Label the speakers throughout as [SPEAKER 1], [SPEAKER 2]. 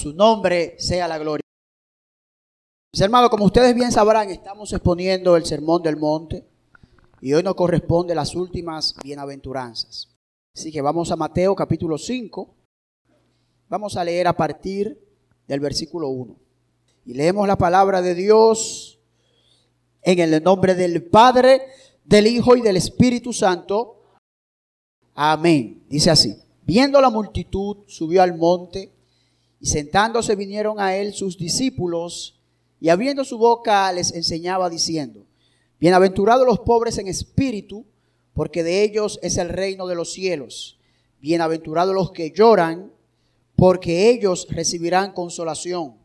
[SPEAKER 1] su nombre sea la gloria. Mis hermanos, como ustedes bien sabrán, estamos exponiendo el sermón del monte y hoy nos corresponde las últimas bienaventuranzas. Así que vamos a Mateo capítulo 5. Vamos a leer a partir del versículo 1. Y leemos la palabra de Dios en el nombre del Padre, del Hijo y del Espíritu Santo. Amén. Dice así. Viendo la multitud, subió al monte y sentándose vinieron a él sus discípulos y abriendo su boca les enseñaba diciendo, Bienaventurados los pobres en espíritu, porque de ellos es el reino de los cielos. Bienaventurados los que lloran, porque ellos recibirán consolación.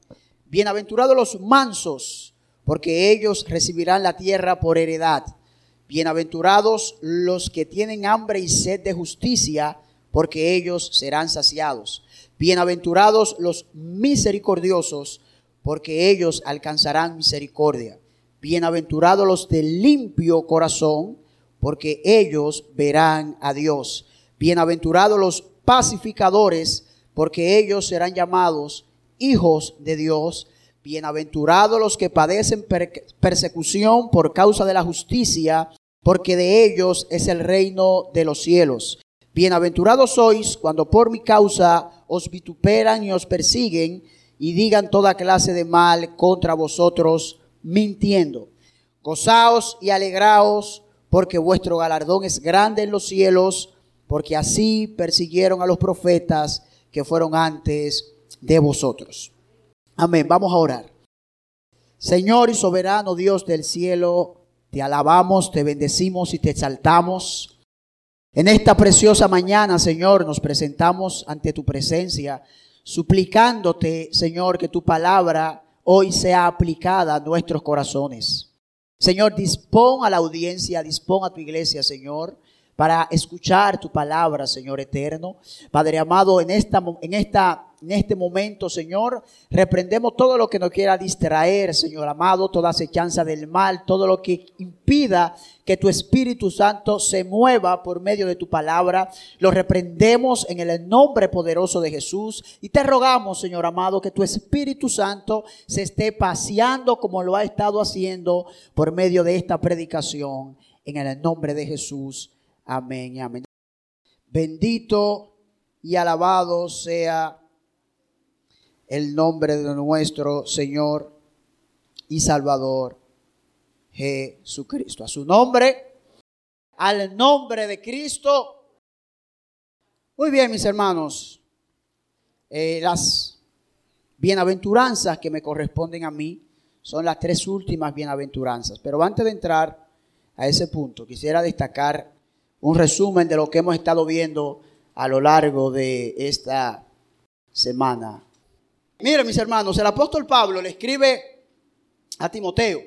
[SPEAKER 1] Bienaventurados los mansos, porque ellos recibirán la tierra por heredad. Bienaventurados los que tienen hambre y sed de justicia, porque ellos serán saciados. Bienaventurados los misericordiosos, porque ellos alcanzarán misericordia. Bienaventurados los de limpio corazón, porque ellos verán a Dios. Bienaventurados los pacificadores, porque ellos serán llamados hijos de Dios. Bienaventurados los que padecen persecución por causa de la justicia, porque de ellos es el reino de los cielos. Bienaventurados sois cuando por mi causa os vituperan y os persiguen y digan toda clase de mal contra vosotros, mintiendo. Gozaos y alegraos, porque vuestro galardón es grande en los cielos, porque así persiguieron a los profetas que fueron antes de vosotros. Amén. Vamos a orar. Señor y soberano Dios del cielo, te alabamos, te bendecimos y te exaltamos. En esta preciosa mañana, Señor, nos presentamos ante tu presencia suplicándote, Señor, que tu palabra hoy sea aplicada a nuestros corazones. Señor, dispón a la audiencia, dispón a tu iglesia, Señor, para escuchar tu palabra, Señor eterno. Padre amado, en esta, en esta en este momento, Señor, reprendemos todo lo que nos quiera distraer, Señor amado, toda acechanza del mal, todo lo que impida que tu Espíritu Santo se mueva por medio de tu palabra. Lo reprendemos en el nombre poderoso de Jesús y te rogamos, Señor amado, que tu Espíritu Santo se esté paseando como lo ha estado haciendo por medio de esta predicación. En el nombre de Jesús. Amén amén. Bendito y alabado sea el nombre de nuestro Señor y Salvador Jesucristo. A su nombre, al nombre de Cristo. Muy bien, mis hermanos, eh, las bienaventuranzas que me corresponden a mí son las tres últimas bienaventuranzas. Pero antes de entrar a ese punto, quisiera destacar un resumen de lo que hemos estado viendo a lo largo de esta semana Miren mis hermanos, el apóstol Pablo le escribe a Timoteo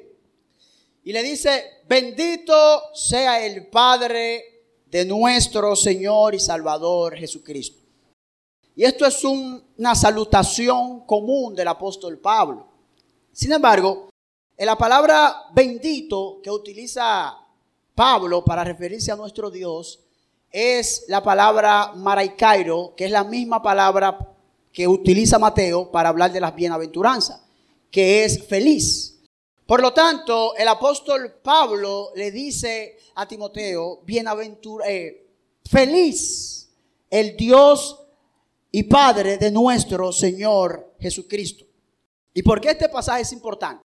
[SPEAKER 1] y le dice, bendito sea el Padre de nuestro Señor y Salvador Jesucristo. Y esto es una salutación común del apóstol Pablo. Sin embargo, en la palabra bendito que utiliza Pablo para referirse a nuestro Dios es la palabra maraikairo, que es la misma palabra que utiliza Mateo para hablar de las bienaventuranzas, que es feliz. Por lo tanto, el apóstol Pablo le dice a Timoteo, bienaventurado, eh, feliz el Dios y Padre de nuestro Señor Jesucristo. ¿Y por qué este pasaje es importante?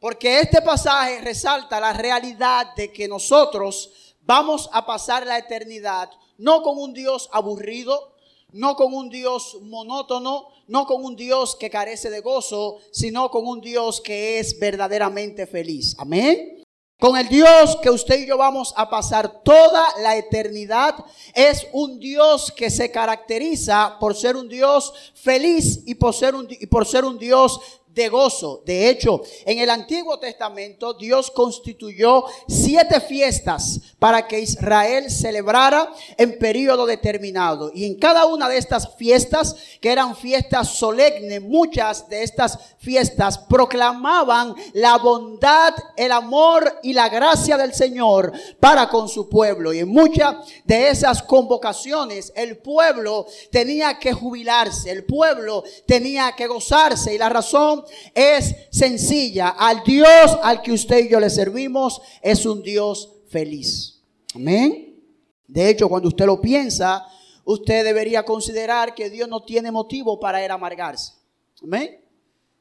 [SPEAKER 1] Porque este pasaje resalta la realidad de que nosotros vamos a pasar la eternidad no con un Dios aburrido, no con un Dios monótono, no con un Dios que carece de gozo, sino con un Dios que es verdaderamente feliz. Amén. Con el Dios que usted y yo vamos a pasar toda la eternidad es un Dios que se caracteriza por ser un Dios feliz y por ser un, y por ser un Dios de gozo. De hecho, en el Antiguo Testamento Dios constituyó siete fiestas para que Israel celebrara en periodo determinado. Y en cada una de estas fiestas, que eran fiestas solemnes, muchas de estas fiestas proclamaban la bondad, el amor y la gracia del Señor para con su pueblo. Y en muchas de esas convocaciones el pueblo tenía que jubilarse, el pueblo tenía que gozarse. Y la razón es sencilla. Al Dios al que usted y yo le servimos es un Dios feliz. Amén. De hecho, cuando usted lo piensa, usted debería considerar que Dios no tiene motivo para él amargarse. Amén.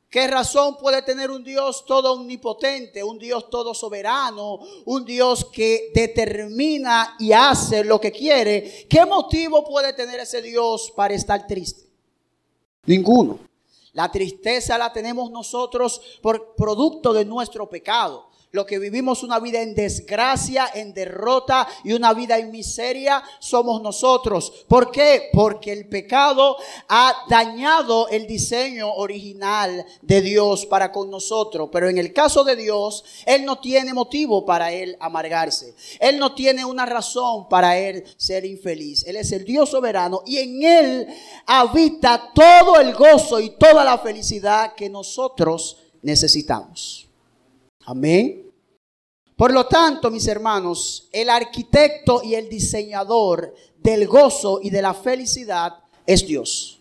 [SPEAKER 1] ¿Qué razón puede tener un Dios todo omnipotente, un Dios todo soberano, un Dios que determina y hace lo que quiere? ¿Qué motivo puede tener ese Dios para estar triste? Ninguno. La tristeza la tenemos nosotros por producto de nuestro pecado. Lo que vivimos una vida en desgracia, en derrota y una vida en miseria somos nosotros. ¿Por qué? Porque el pecado ha dañado el diseño original de Dios para con nosotros. Pero en el caso de Dios, Él no tiene motivo para Él amargarse. Él no tiene una razón para Él ser infeliz. Él es el Dios soberano y en Él habita todo el gozo y toda la felicidad que nosotros necesitamos. Amén. Por lo tanto, mis hermanos, el arquitecto y el diseñador del gozo y de la felicidad es Dios.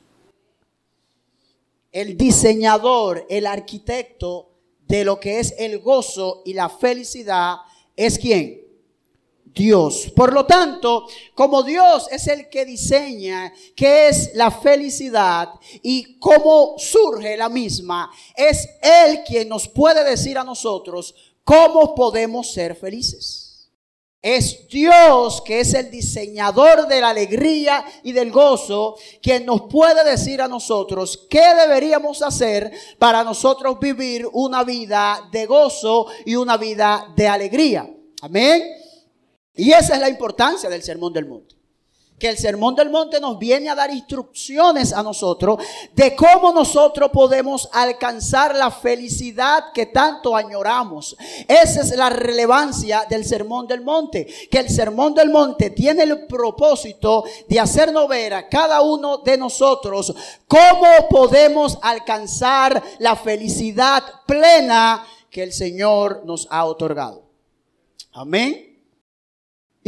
[SPEAKER 1] El diseñador, el arquitecto de lo que es el gozo y la felicidad es quién? Dios. Por lo tanto, como Dios es el que diseña qué es la felicidad y cómo surge la misma, es Él quien nos puede decir a nosotros cómo podemos ser felices. Es Dios que es el diseñador de la alegría y del gozo, quien nos puede decir a nosotros qué deberíamos hacer para nosotros vivir una vida de gozo y una vida de alegría. Amén. Y esa es la importancia del Sermón del Monte. Que el Sermón del Monte nos viene a dar instrucciones a nosotros de cómo nosotros podemos alcanzar la felicidad que tanto añoramos. Esa es la relevancia del Sermón del Monte. Que el Sermón del Monte tiene el propósito de hacernos ver a cada uno de nosotros cómo podemos alcanzar la felicidad plena que el Señor nos ha otorgado. Amén.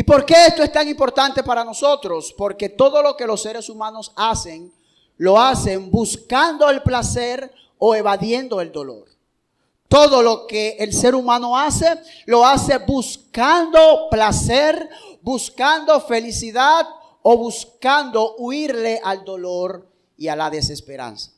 [SPEAKER 1] ¿Y por qué esto es tan importante para nosotros? Porque todo lo que los seres humanos hacen, lo hacen buscando el placer o evadiendo el dolor. Todo lo que el ser humano hace, lo hace buscando placer, buscando felicidad o buscando huirle al dolor y a la desesperanza.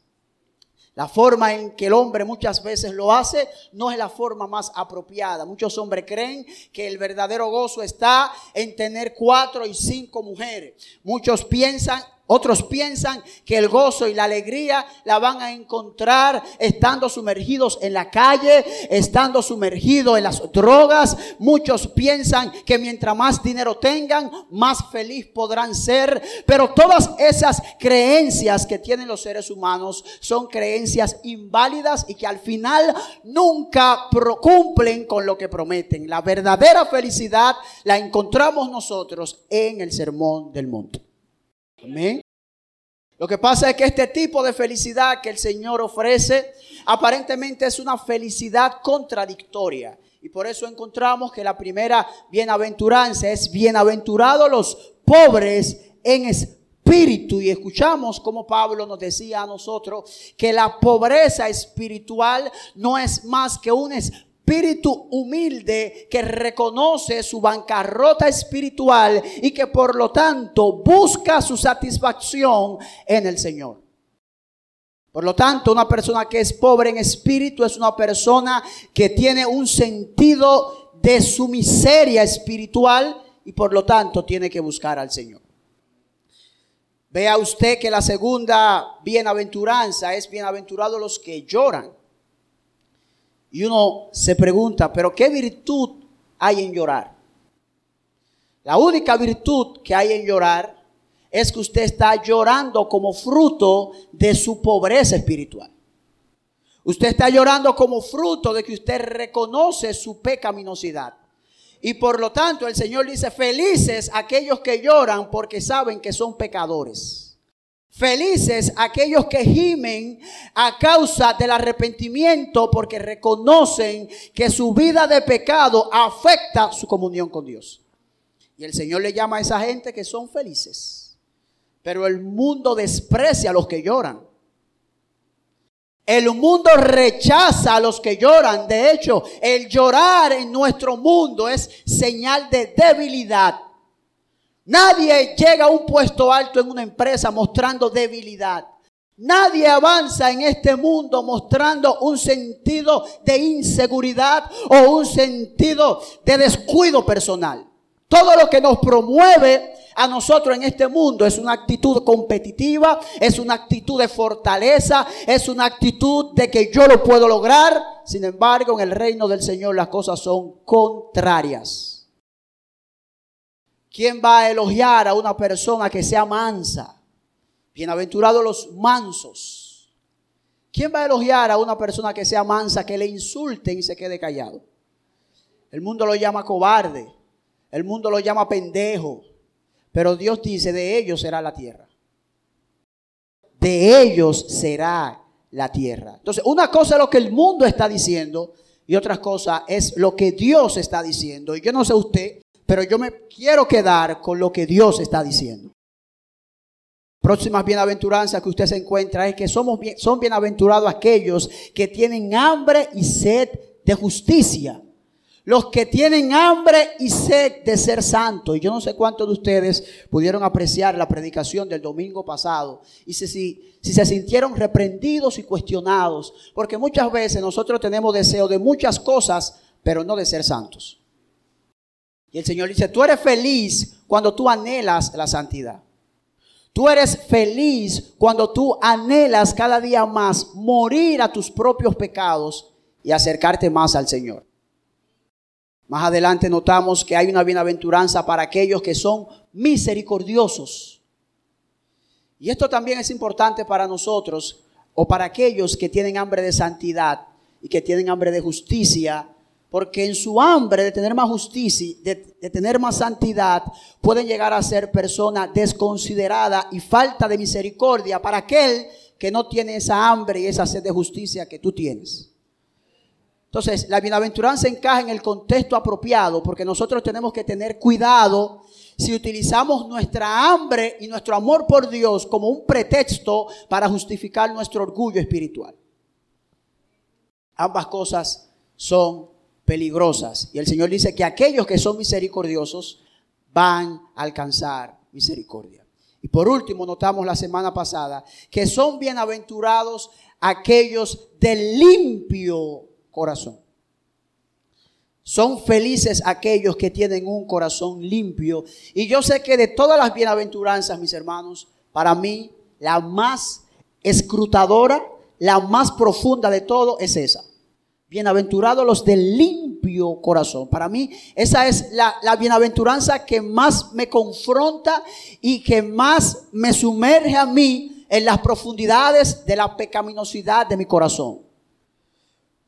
[SPEAKER 1] La forma en que el hombre muchas veces lo hace no es la forma más apropiada. Muchos hombres creen que el verdadero gozo está en tener cuatro y cinco mujeres. Muchos piensan otros piensan que el gozo y la alegría la van a encontrar estando sumergidos en la calle, estando sumergidos en las drogas. Muchos piensan que mientras más dinero tengan, más feliz podrán ser. Pero todas esas creencias que tienen los seres humanos son creencias inválidas y que al final nunca cumplen con lo que prometen. La verdadera felicidad la encontramos nosotros en el sermón del monte. Amén. Lo que pasa es que este tipo de felicidad que el Señor ofrece aparentemente es una felicidad contradictoria. Y por eso encontramos que la primera bienaventuranza es bienaventurados los pobres en espíritu. Y escuchamos como Pablo nos decía a nosotros que la pobreza espiritual no es más que un espíritu espíritu humilde que reconoce su bancarrota espiritual y que por lo tanto busca su satisfacción en el Señor. Por lo tanto, una persona que es pobre en espíritu es una persona que tiene un sentido de su miseria espiritual y por lo tanto tiene que buscar al Señor. Vea usted que la segunda bienaventuranza es bienaventurados los que lloran. Y uno se pregunta, pero ¿qué virtud hay en llorar? La única virtud que hay en llorar es que usted está llorando como fruto de su pobreza espiritual. Usted está llorando como fruto de que usted reconoce su pecaminosidad. Y por lo tanto el Señor dice, felices aquellos que lloran porque saben que son pecadores. Felices aquellos que gimen a causa del arrepentimiento porque reconocen que su vida de pecado afecta su comunión con Dios. Y el Señor le llama a esa gente que son felices. Pero el mundo desprecia a los que lloran. El mundo rechaza a los que lloran. De hecho, el llorar en nuestro mundo es señal de debilidad. Nadie llega a un puesto alto en una empresa mostrando debilidad. Nadie avanza en este mundo mostrando un sentido de inseguridad o un sentido de descuido personal. Todo lo que nos promueve a nosotros en este mundo es una actitud competitiva, es una actitud de fortaleza, es una actitud de que yo lo puedo lograr. Sin embargo, en el reino del Señor las cosas son contrarias. ¿Quién va a elogiar a una persona que sea mansa? Bienaventurados los mansos. ¿Quién va a elogiar a una persona que sea mansa, que le insulten y se quede callado? El mundo lo llama cobarde. El mundo lo llama pendejo. Pero Dios dice, de ellos será la tierra. De ellos será la tierra. Entonces, una cosa es lo que el mundo está diciendo y otra cosa es lo que Dios está diciendo. Y yo no sé usted, pero yo me quiero quedar con lo que Dios está diciendo. Próximas bienaventuranzas que usted se encuentra es que somos son bienaventurados aquellos que tienen hambre y sed de justicia los que tienen hambre y sed de ser santos. Y yo no sé cuántos de ustedes pudieron apreciar la predicación del domingo pasado. Y si, si, se sintieron reprendidos y cuestionados. Porque muchas veces nosotros tenemos deseo de muchas cosas, pero no de ser santos. Y el Señor dice, tú eres feliz cuando tú anhelas la santidad. Tú eres feliz cuando tú anhelas cada día más morir a tus propios pecados y acercarte más al Señor. Más adelante notamos que hay una bienaventuranza para aquellos que son misericordiosos. Y esto también es importante para nosotros o para aquellos que tienen hambre de santidad y que tienen hambre de justicia, porque en su hambre de tener más justicia, de, tener más santidad, pueden llegar a ser persona desconsiderada y falta de misericordia para aquel que no tiene esa hambre y esa sed de justicia que tú tienes. Entonces, la bienaventuranza encaja en el contexto apropiado porque nosotros tenemos que tener cuidado si utilizamos nuestra hambre y nuestro amor por Dios como un pretexto para justificar nuestro orgullo espiritual. Ambas cosas son peligrosas. Y el Señor dice que aquellos que son misericordiosos van a alcanzar misericordia. Y por último, notamos la semana pasada que son bienaventurados aquellos de limpio corazón. Son felices aquellos que tienen un corazón limpio. Y yo sé que de todas las bienaventuranzas, mis hermanos, para mí la más escrutadora, la más profunda de todo es esa. Bienaventurados los de limpio corazón. Para mí esa es la, la bienaventuranza que más me confronta y que más me sumerge a mí en las profundidades de la pecaminosidad de mi corazón.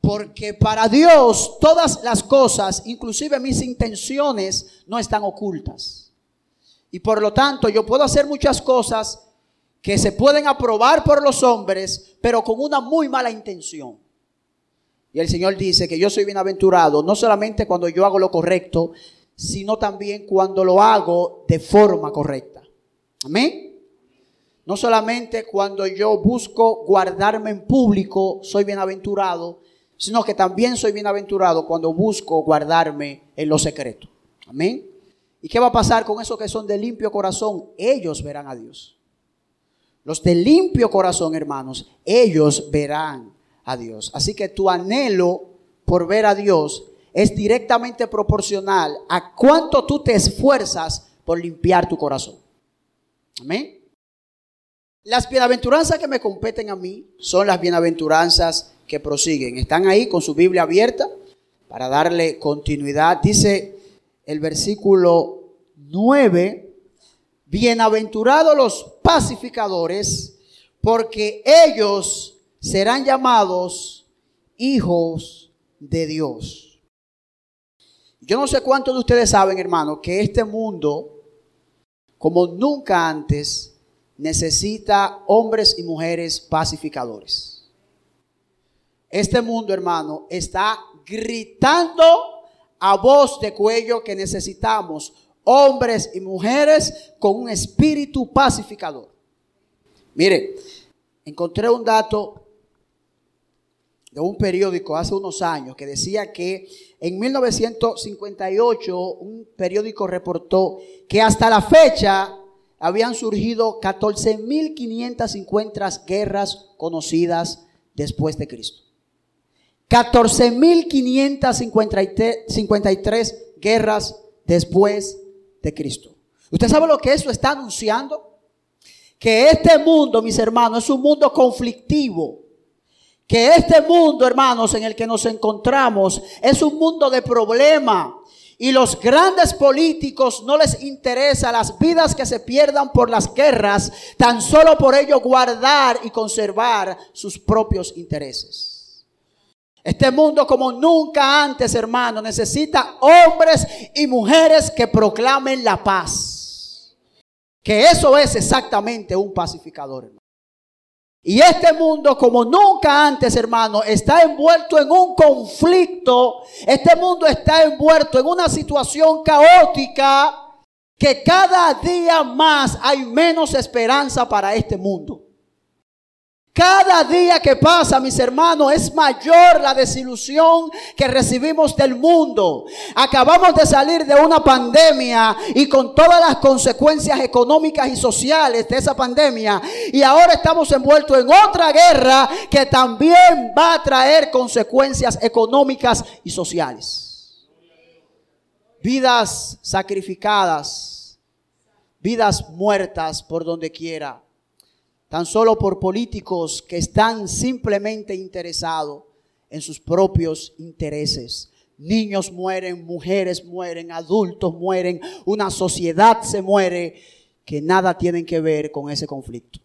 [SPEAKER 1] Porque para Dios todas las cosas, inclusive mis intenciones, no están ocultas. Y por lo tanto yo puedo hacer muchas cosas que se pueden aprobar por los hombres, pero con una muy mala intención. Y el Señor dice que yo soy bienaventurado, no solamente cuando yo hago lo correcto, sino también cuando lo hago de forma correcta. Amén. No solamente cuando yo busco guardarme en público, soy bienaventurado, sino que también soy bienaventurado cuando busco guardarme en lo secreto. Amén. ¿Y qué va a pasar con esos que son de limpio corazón? Ellos verán a Dios. Los de limpio corazón, hermanos, ellos verán a Dios. Así que tu anhelo por ver a Dios es directamente proporcional a cuánto tú te esfuerzas por limpiar tu corazón. Amén. Las bienaventuranzas que me competen a mí son las bienaventuranzas que prosiguen. Están ahí con su Biblia abierta para darle continuidad. Dice el versículo 9, bienaventurados los pacificadores, porque ellos serán llamados hijos de Dios. Yo no sé cuántos de ustedes saben, hermano, que este mundo, como nunca antes, necesita hombres y mujeres pacificadores. Este mundo, hermano, está gritando a voz de cuello que necesitamos hombres y mujeres con un espíritu pacificador. Mire, encontré un dato de un periódico hace unos años que decía que en 1958 un periódico reportó que hasta la fecha habían surgido 14.550 guerras conocidas después de Cristo. 14.553 guerras después de Cristo. ¿Usted sabe lo que eso está anunciando? Que este mundo, mis hermanos, es un mundo conflictivo. Que este mundo, hermanos, en el que nos encontramos, es un mundo de problema. Y los grandes políticos no les interesa las vidas que se pierdan por las guerras, tan solo por ello guardar y conservar sus propios intereses. Este mundo como nunca antes, hermano, necesita hombres y mujeres que proclamen la paz. Que eso es exactamente un pacificador, hermano. Y este mundo como nunca antes, hermano, está envuelto en un conflicto. Este mundo está envuelto en una situación caótica que cada día más hay menos esperanza para este mundo. Cada día que pasa, mis hermanos, es mayor la desilusión que recibimos del mundo. Acabamos de salir de una pandemia y con todas las consecuencias económicas y sociales de esa pandemia. Y ahora estamos envueltos en otra guerra que también va a traer consecuencias económicas y sociales. Vidas sacrificadas, vidas muertas por donde quiera tan solo por políticos que están simplemente interesados en sus propios intereses. Niños mueren, mujeres mueren, adultos mueren, una sociedad se muere que nada tienen que ver con ese conflicto.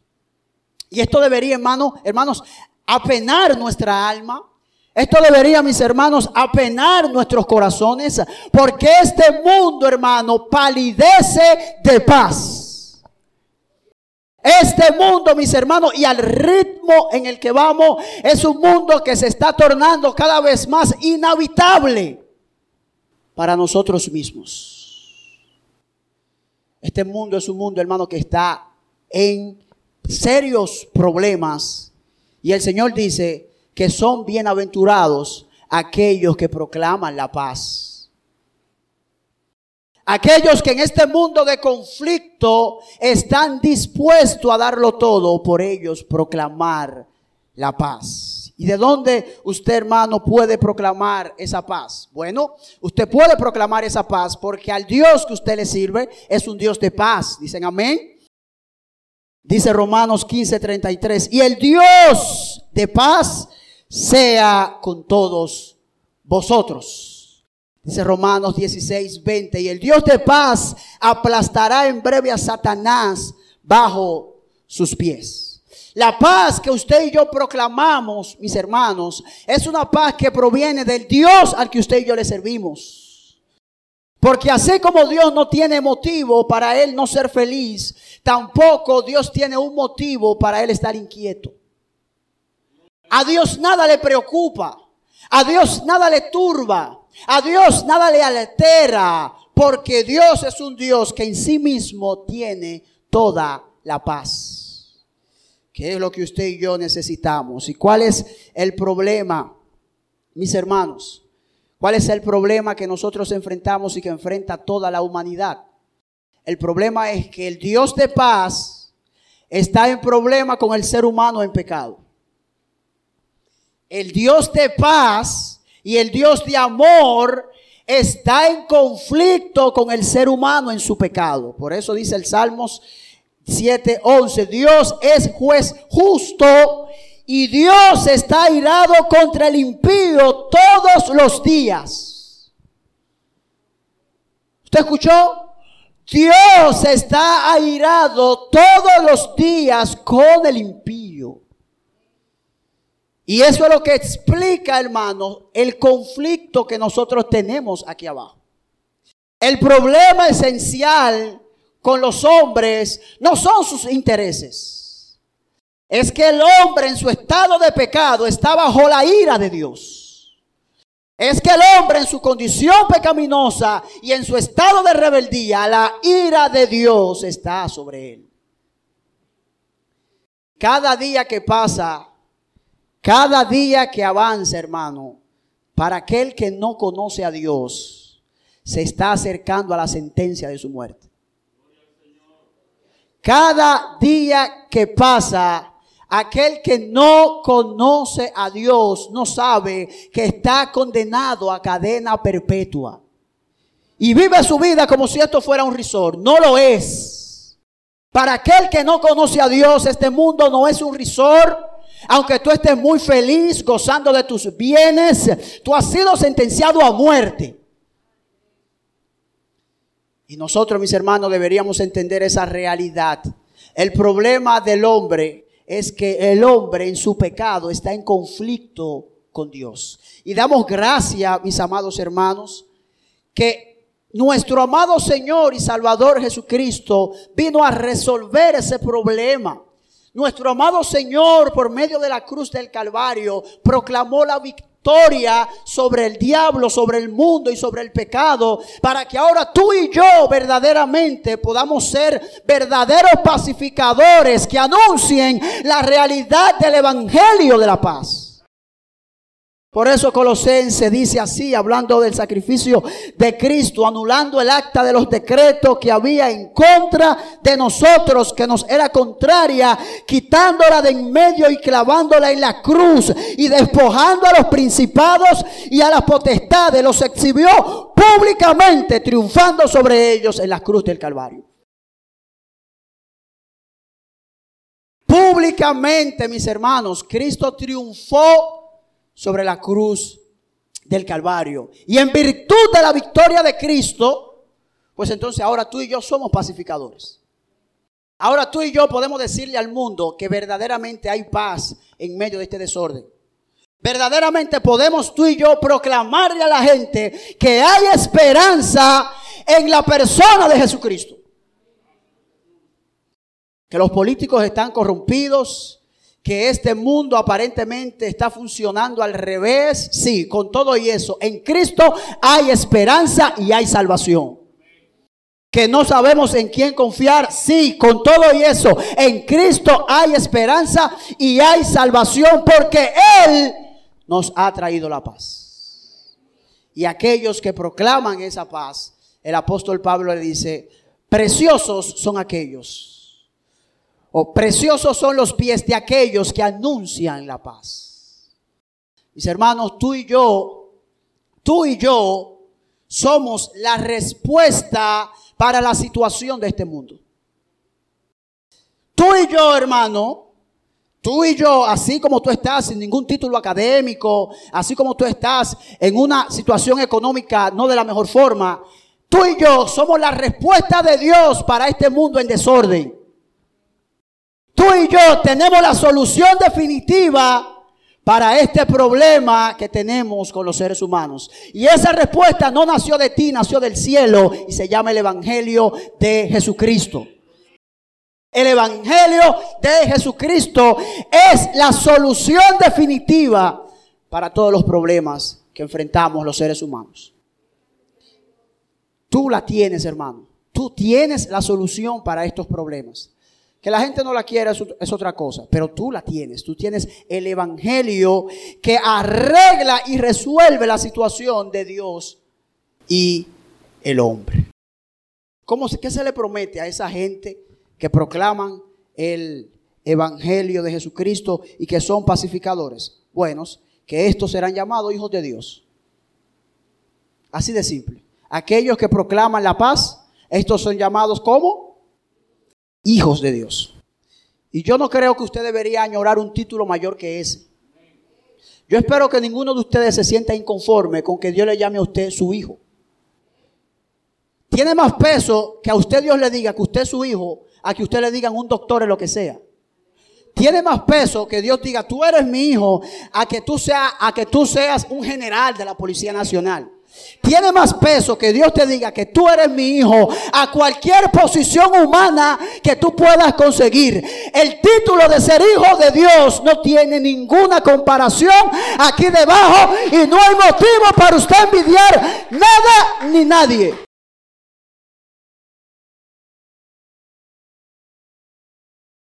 [SPEAKER 1] Y esto debería, hermano, hermanos, apenar nuestra alma. Esto debería, mis hermanos, apenar nuestros corazones, porque este mundo, hermano, palidece de paz. Este mundo, mis hermanos, y al ritmo en el que vamos, es un mundo que se está tornando cada vez más inhabitable para nosotros mismos. Este mundo es un mundo, hermano, que está en serios problemas. Y el Señor dice que son bienaventurados aquellos que proclaman la paz. Aquellos que en este mundo de conflicto están dispuestos a darlo todo por ellos proclamar la paz. ¿Y de dónde usted, hermano, puede proclamar esa paz? Bueno, usted puede proclamar esa paz porque al Dios que usted le sirve es un Dios de paz. Dicen amén. Dice Romanos 15:33. Y el Dios de paz sea con todos vosotros. Dice Romanos 16, 20. Y el Dios de paz aplastará en breve a Satanás bajo sus pies. La paz que usted y yo proclamamos, mis hermanos, es una paz que proviene del Dios al que usted y yo le servimos. Porque así como Dios no tiene motivo para él no ser feliz, tampoco Dios tiene un motivo para él estar inquieto. A Dios nada le preocupa. A Dios nada le turba. A Dios nada le altera, porque Dios es un Dios que en sí mismo tiene toda la paz. ¿Qué es lo que usted y yo necesitamos? ¿Y cuál es el problema, mis hermanos? ¿Cuál es el problema que nosotros enfrentamos y que enfrenta toda la humanidad? El problema es que el Dios de paz está en problema con el ser humano en pecado. El Dios de paz y el Dios de amor está en conflicto con el ser humano en su pecado. Por eso dice el Salmos 7:11, Dios es juez justo y Dios está airado contra el impío todos los días. ¿Usted escuchó? Dios está airado todos los días con el impío. Y eso es lo que explica, hermano, el conflicto que nosotros tenemos aquí abajo. El problema esencial con los hombres no son sus intereses. Es que el hombre en su estado de pecado está bajo la ira de Dios. Es que el hombre en su condición pecaminosa y en su estado de rebeldía, la ira de Dios está sobre él. Cada día que pasa, cada día que avanza, hermano, para aquel que no conoce a Dios, se está acercando a la sentencia de su muerte. Cada día que pasa, aquel que no conoce a Dios no sabe que está condenado a cadena perpetua. Y vive su vida como si esto fuera un risor. No lo es. Para aquel que no conoce a Dios, este mundo no es un risor aunque tú estés muy feliz gozando de tus bienes, tú has sido sentenciado a muerte. Y nosotros, mis hermanos, deberíamos entender esa realidad. El problema del hombre es que el hombre en su pecado está en conflicto con Dios. Y damos gracias, mis amados hermanos, que nuestro amado Señor y Salvador Jesucristo vino a resolver ese problema. Nuestro amado Señor, por medio de la cruz del Calvario, proclamó la victoria sobre el diablo, sobre el mundo y sobre el pecado, para que ahora tú y yo verdaderamente podamos ser verdaderos pacificadores que anuncien la realidad del Evangelio de la paz. Por eso Colosense dice así, hablando del sacrificio de Cristo, anulando el acta de los decretos que había en contra de nosotros, que nos era contraria, quitándola de en medio y clavándola en la cruz y despojando a los principados y a las potestades, los exhibió públicamente, triunfando sobre ellos en la cruz del Calvario. Públicamente, mis hermanos, Cristo triunfó sobre la cruz del Calvario. Y en virtud de la victoria de Cristo, pues entonces ahora tú y yo somos pacificadores. Ahora tú y yo podemos decirle al mundo que verdaderamente hay paz en medio de este desorden. Verdaderamente podemos tú y yo proclamarle a la gente que hay esperanza en la persona de Jesucristo. Que los políticos están corrompidos, que este mundo aparentemente está funcionando al revés. Sí, con todo y eso, en Cristo hay esperanza y hay salvación. Que no sabemos en quién confiar. Sí, con todo y eso, en Cristo hay esperanza y hay salvación porque Él nos ha traído la paz. Y aquellos que proclaman esa paz, el apóstol Pablo le dice, preciosos son aquellos o preciosos son los pies de aquellos que anuncian la paz. Mis hermanos, tú y yo, tú y yo somos la respuesta para la situación de este mundo. Tú y yo, hermano, Tú y yo, así como tú estás sin ningún título académico, así como tú estás en una situación económica no de la mejor forma, tú y yo somos la respuesta de Dios para este mundo en desorden. Tú y yo tenemos la solución definitiva para este problema que tenemos con los seres humanos. Y esa respuesta no nació de ti, nació del cielo y se llama el Evangelio de Jesucristo. El Evangelio de Jesucristo es la solución definitiva para todos los problemas que enfrentamos los seres humanos. Tú la tienes, hermano. Tú tienes la solución para estos problemas. Que la gente no la quiera es otra cosa, pero tú la tienes. Tú tienes el Evangelio que arregla y resuelve la situación de Dios y el hombre. ¿Cómo, ¿Qué se le promete a esa gente que proclaman el Evangelio de Jesucristo y que son pacificadores? Buenos, que estos serán llamados hijos de Dios. Así de simple. Aquellos que proclaman la paz, estos son llamados como hijos de Dios. Y yo no creo que usted debería añorar un título mayor que ese. Yo espero que ninguno de ustedes se sienta inconforme con que Dios le llame a usted su hijo. Tiene más peso que a usted Dios le diga que usted es su hijo, a que usted le digan un doctor en lo que sea. Tiene más peso que Dios diga, tú eres mi hijo, a que tú, sea, a que tú seas un general de la Policía Nacional. Tiene más peso que Dios te diga que tú eres mi hijo a cualquier posición humana que tú puedas conseguir. El título de ser hijo de Dios no tiene ninguna comparación aquí debajo y no hay motivo para usted envidiar nada ni nadie.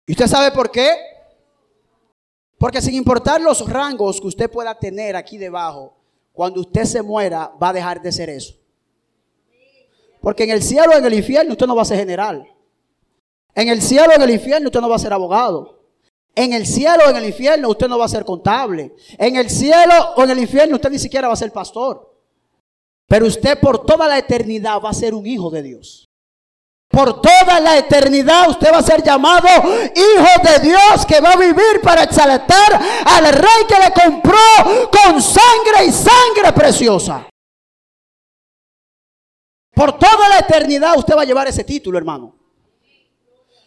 [SPEAKER 1] ¿Y usted sabe por qué? Porque sin importar los rangos que usted pueda tener aquí debajo, cuando usted se muera, va a dejar de ser eso. Porque en el cielo en el infierno usted no va a ser general. En el cielo en el infierno usted no va a ser abogado. En el cielo en el infierno usted no va a ser contable. En el cielo o en el infierno usted ni siquiera va a ser pastor. Pero usted por toda la eternidad va a ser un hijo de Dios. Por toda la eternidad usted va a ser llamado hijo de Dios que va a vivir para exaltar al rey que le compró con sangre y sangre preciosa. Por toda la eternidad usted va a llevar ese título, hermano.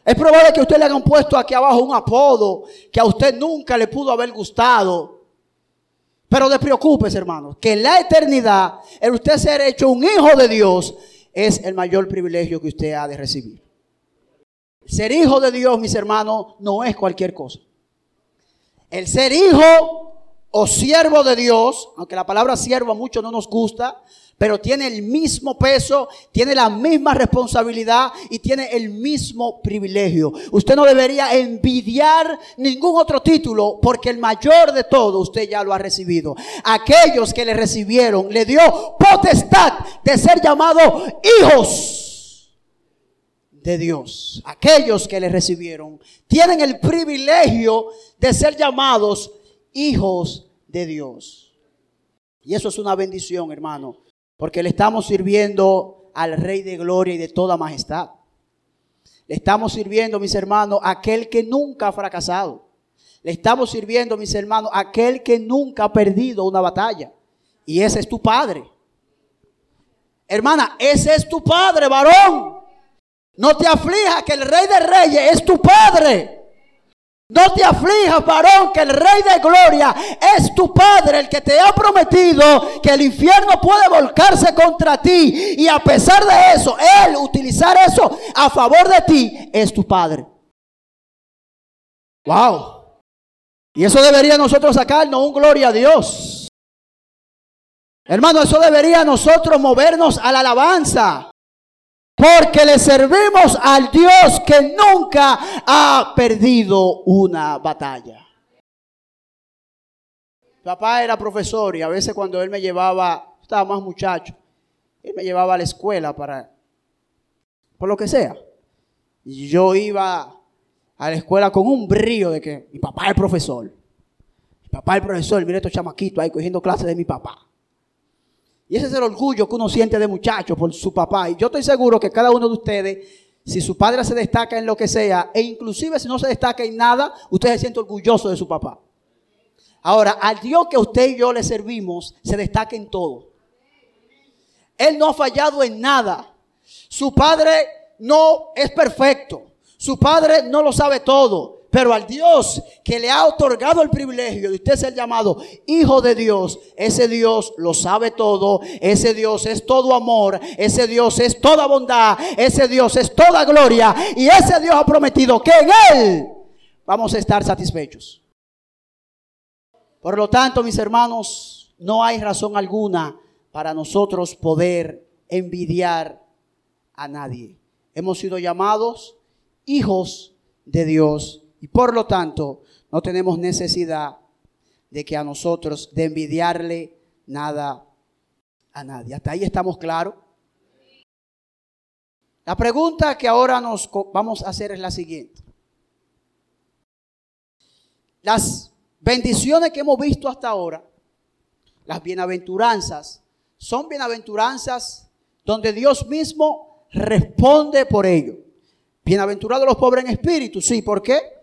[SPEAKER 1] Es probable que usted le haga un puesto aquí abajo un apodo que a usted nunca le pudo haber gustado. Pero despreocúpese, hermano, que en la eternidad, el usted ser hecho un hijo de Dios, es el mayor privilegio que usted ha de recibir. Ser hijo de Dios, mis hermanos, no es cualquier cosa. El ser hijo o siervo de Dios, aunque la palabra siervo a muchos no nos gusta, pero tiene el mismo peso, tiene la misma responsabilidad y tiene el mismo privilegio. Usted no debería envidiar ningún otro título porque el mayor de todo usted ya lo ha recibido. Aquellos que le recibieron le dio potestad de ser llamados hijos de Dios. Aquellos que le recibieron tienen el privilegio de ser llamados hijos de Dios. Y eso es una bendición, hermano. Porque le estamos sirviendo al Rey de Gloria y de toda majestad. Le estamos sirviendo, mis hermanos, a aquel que nunca ha fracasado. Le estamos sirviendo, mis hermanos, a aquel que nunca ha perdido una batalla. Y ese es tu Padre. Hermana, ese es tu Padre, varón. No te aflija que el Rey de Reyes es tu Padre. No te aflijas, varón, que el Rey de Gloria es tu Padre, el que te ha prometido que el infierno puede volcarse contra ti. Y a pesar de eso, Él utilizar eso a favor de ti, es tu Padre. Wow. Y eso debería nosotros sacarnos un gloria a Dios. Hermano, eso debería nosotros movernos a la alabanza. Porque le servimos al Dios que nunca ha perdido una batalla. papá era profesor y a veces cuando él me llevaba, estaba más muchacho, él me llevaba a la escuela para, por lo que sea. Y yo iba a la escuela con un brillo de que mi papá es profesor. Mi papá es profesor, mire estos chamaquitos ahí cogiendo clases de mi papá. Y ese es el orgullo que uno siente de muchacho por su papá. Y yo estoy seguro que cada uno de ustedes, si su padre se destaca en lo que sea, e inclusive si no se destaca en nada, usted se siente orgulloso de su papá. Ahora, al Dios que usted y yo le servimos, se destaca en todo. Él no ha fallado en nada. Su padre no es perfecto. Su padre no lo sabe todo. Pero al Dios que le ha otorgado el privilegio de usted ser llamado hijo de Dios, ese Dios lo sabe todo, ese Dios es todo amor, ese Dios es toda bondad, ese Dios es toda gloria y ese Dios ha prometido que en Él vamos a estar satisfechos. Por lo tanto, mis hermanos, no hay razón alguna para nosotros poder envidiar a nadie. Hemos sido llamados hijos de Dios y por lo tanto, no tenemos necesidad de que a nosotros, de envidiarle nada a nadie. Hasta ahí estamos claros. La pregunta que ahora nos vamos a hacer es la siguiente. Las bendiciones que hemos visto hasta ahora, las bienaventuranzas, son bienaventuranzas donde Dios mismo responde por ello. Bienaventurados los pobres en espíritu, sí, ¿por qué?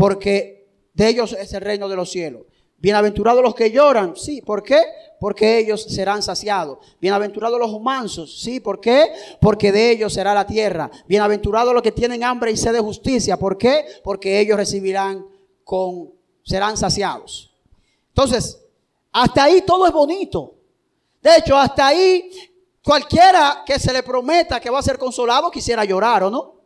[SPEAKER 1] Porque de ellos es el reino de los cielos. Bienaventurados los que lloran, sí, ¿por qué? Porque ellos serán saciados. Bienaventurados los mansos, sí, ¿por qué? Porque de ellos será la tierra. Bienaventurados los que tienen hambre y sed de justicia, ¿por qué? Porque ellos recibirán con serán saciados. Entonces, hasta ahí todo es bonito. De hecho, hasta ahí cualquiera que se le prometa que va a ser consolado quisiera llorar, ¿o no?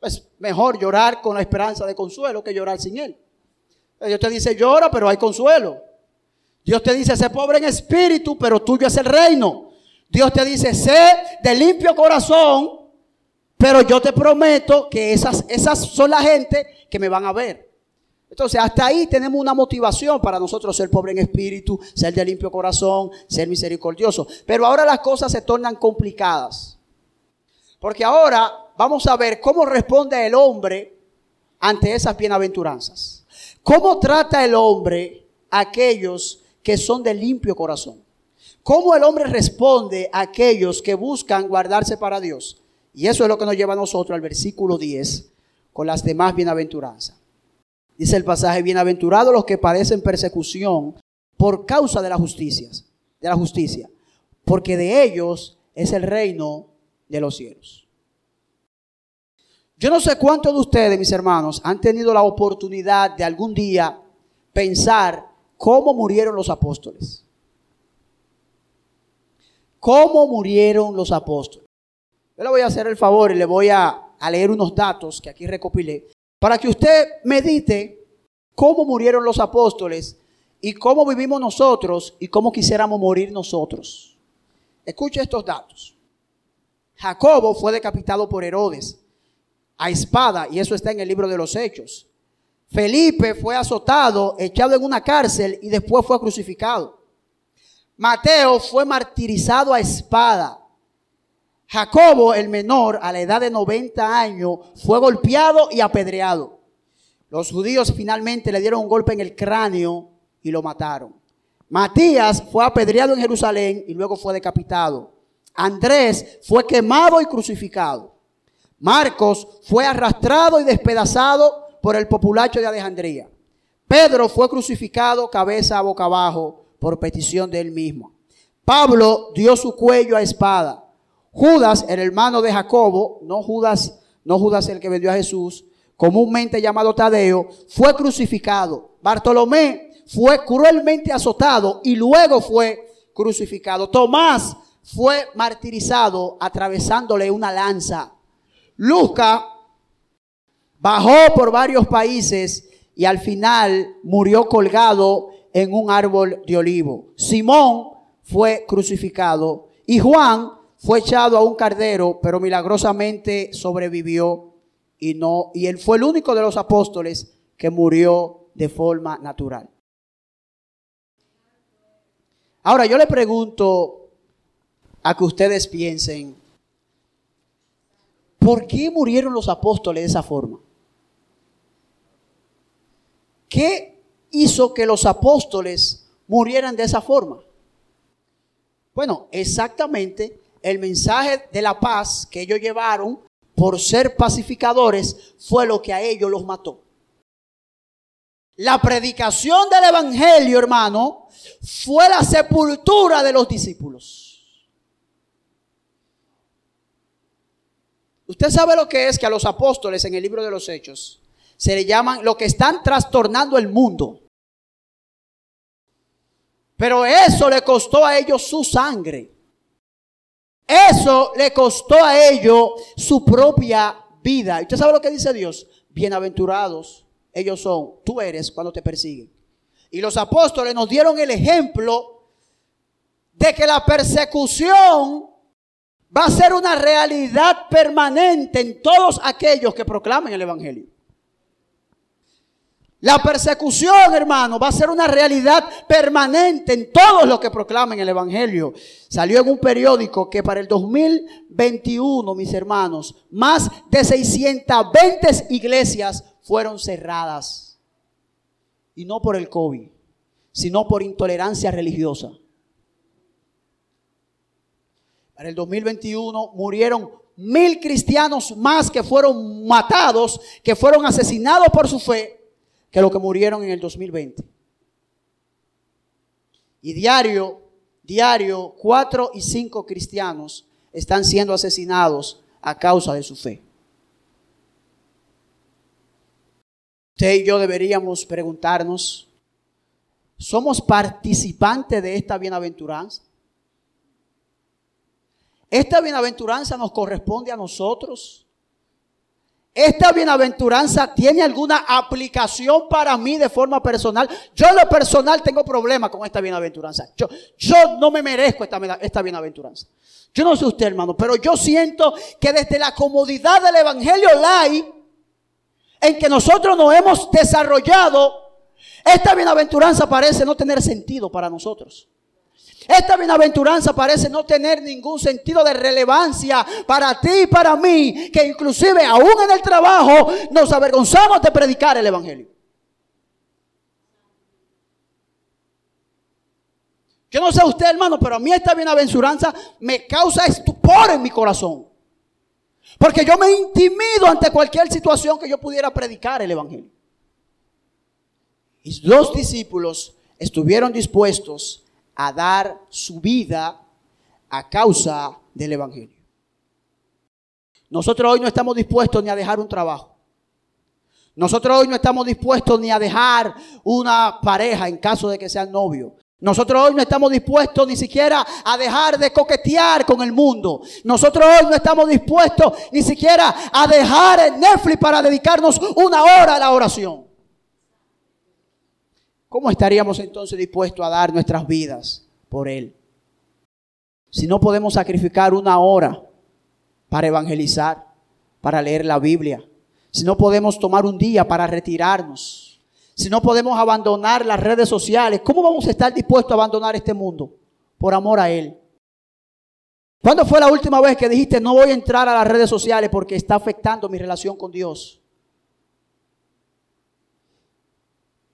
[SPEAKER 1] Es mejor llorar con la esperanza de consuelo que llorar sin él. Dios te dice llora, pero hay consuelo. Dios te dice sé pobre en espíritu, pero tuyo es el reino. Dios te dice sé de limpio corazón, pero yo te prometo que esas, esas son la gente que me van a ver. Entonces, hasta ahí tenemos una motivación para nosotros ser pobre en espíritu, ser de limpio corazón, ser misericordioso. Pero ahora las cosas se tornan complicadas. Porque ahora vamos a ver cómo responde el hombre ante esas bienaventuranzas. ¿Cómo trata el hombre a aquellos que son de limpio corazón? ¿Cómo el hombre responde a aquellos que buscan guardarse para Dios? Y eso es lo que nos lleva a nosotros al versículo 10 con las demás bienaventuranzas. Dice el pasaje, bienaventurados los que padecen persecución por causa de la justicia, de la justicia, porque de ellos es el reino de los cielos. Yo no sé cuántos de ustedes, mis hermanos, han tenido la oportunidad de algún día pensar cómo murieron los apóstoles. ¿Cómo murieron los apóstoles? Yo le voy a hacer el favor y le voy a, a leer unos datos que aquí recopilé para que usted medite cómo murieron los apóstoles y cómo vivimos nosotros y cómo quisiéramos morir nosotros. Escuche estos datos. Jacobo fue decapitado por Herodes a espada, y eso está en el libro de los Hechos. Felipe fue azotado, echado en una cárcel y después fue crucificado. Mateo fue martirizado a espada. Jacobo, el menor, a la edad de 90 años, fue golpeado y apedreado. Los judíos finalmente le dieron un golpe en el cráneo y lo mataron. Matías fue apedreado en Jerusalén y luego fue decapitado. Andrés fue quemado y crucificado. Marcos fue arrastrado y despedazado por el populacho de Alejandría. Pedro fue crucificado cabeza a boca abajo por petición de él mismo. Pablo dio su cuello a espada. Judas, el hermano de Jacobo, no Judas, no Judas el que vendió a Jesús, comúnmente llamado Tadeo, fue crucificado. Bartolomé fue cruelmente azotado y luego fue crucificado. Tomás fue martirizado atravesándole una lanza. Luca bajó por varios países y al final murió colgado en un árbol de olivo. Simón fue crucificado y Juan fue echado a un cardero, pero milagrosamente sobrevivió y no y él fue el único de los apóstoles que murió de forma natural. Ahora yo le pregunto a que ustedes piensen, ¿por qué murieron los apóstoles de esa forma? ¿Qué hizo que los apóstoles murieran de esa forma? Bueno, exactamente el mensaje de la paz que ellos llevaron por ser pacificadores fue lo que a ellos los mató. La predicación del Evangelio, hermano, fue la sepultura de los discípulos. Usted sabe lo que es que a los apóstoles en el libro de los Hechos se le llaman lo que están trastornando el mundo. Pero eso le costó a ellos su sangre. Eso le costó a ellos su propia vida. ¿Y usted sabe lo que dice Dios? Bienaventurados ellos son, tú eres cuando te persiguen. Y los apóstoles nos dieron el ejemplo de que la persecución va a ser una realidad permanente en todos aquellos que proclamen el Evangelio. La persecución, hermano, va a ser una realidad permanente en todos los que proclamen el Evangelio. Salió en un periódico que para el 2021, mis hermanos, más de 620 iglesias fueron cerradas. Y no por el COVID, sino por intolerancia religiosa. Para el 2021 murieron mil cristianos más que fueron matados, que fueron asesinados por su fe que lo que murieron en el 2020. Y diario, diario, cuatro y cinco cristianos están siendo asesinados a causa de su fe. Usted y yo deberíamos preguntarnos, ¿somos participantes de esta bienaventuranza? ¿Esta bienaventuranza nos corresponde a nosotros? ¿Esta bienaventuranza tiene alguna aplicación para mí de forma personal? Yo en lo personal tengo problemas con esta bienaventuranza. Yo, yo no me merezco esta, bienaventuranza. Yo no sé usted, hermano, pero yo siento que desde la comodidad del Evangelio lai, en que nosotros nos hemos desarrollado, esta bienaventuranza parece no tener sentido para nosotros. Esta bienaventuranza parece no tener ningún sentido de relevancia para ti y para mí, que inclusive aún en el trabajo nos avergonzamos de predicar el Evangelio. Yo no sé usted, hermano, pero a mí esta bienaventuranza me causa estupor en mi corazón. Porque yo me intimido ante cualquier situación que yo pudiera predicar el Evangelio. Y los discípulos estuvieron dispuestos a dar su vida a causa del Evangelio. Nosotros hoy no estamos dispuestos ni a dejar un trabajo. Nosotros hoy no estamos dispuestos ni a dejar una pareja en caso de que sean novio. Nosotros hoy no estamos dispuestos ni siquiera a dejar de coquetear con el mundo. Nosotros hoy no estamos dispuestos ni siquiera a dejar el Netflix para dedicarnos una hora a la oración. ¿Cómo estaríamos entonces dispuestos a dar nuestras vidas por Él? Si no podemos sacrificar una hora para evangelizar, para leer la Biblia, si no podemos tomar un día para retirarnos, si no podemos abandonar las redes sociales, ¿cómo vamos a estar dispuestos a abandonar este mundo por amor a Él? ¿Cuándo fue la última vez que dijiste no voy a entrar a las redes sociales porque está afectando mi relación con Dios?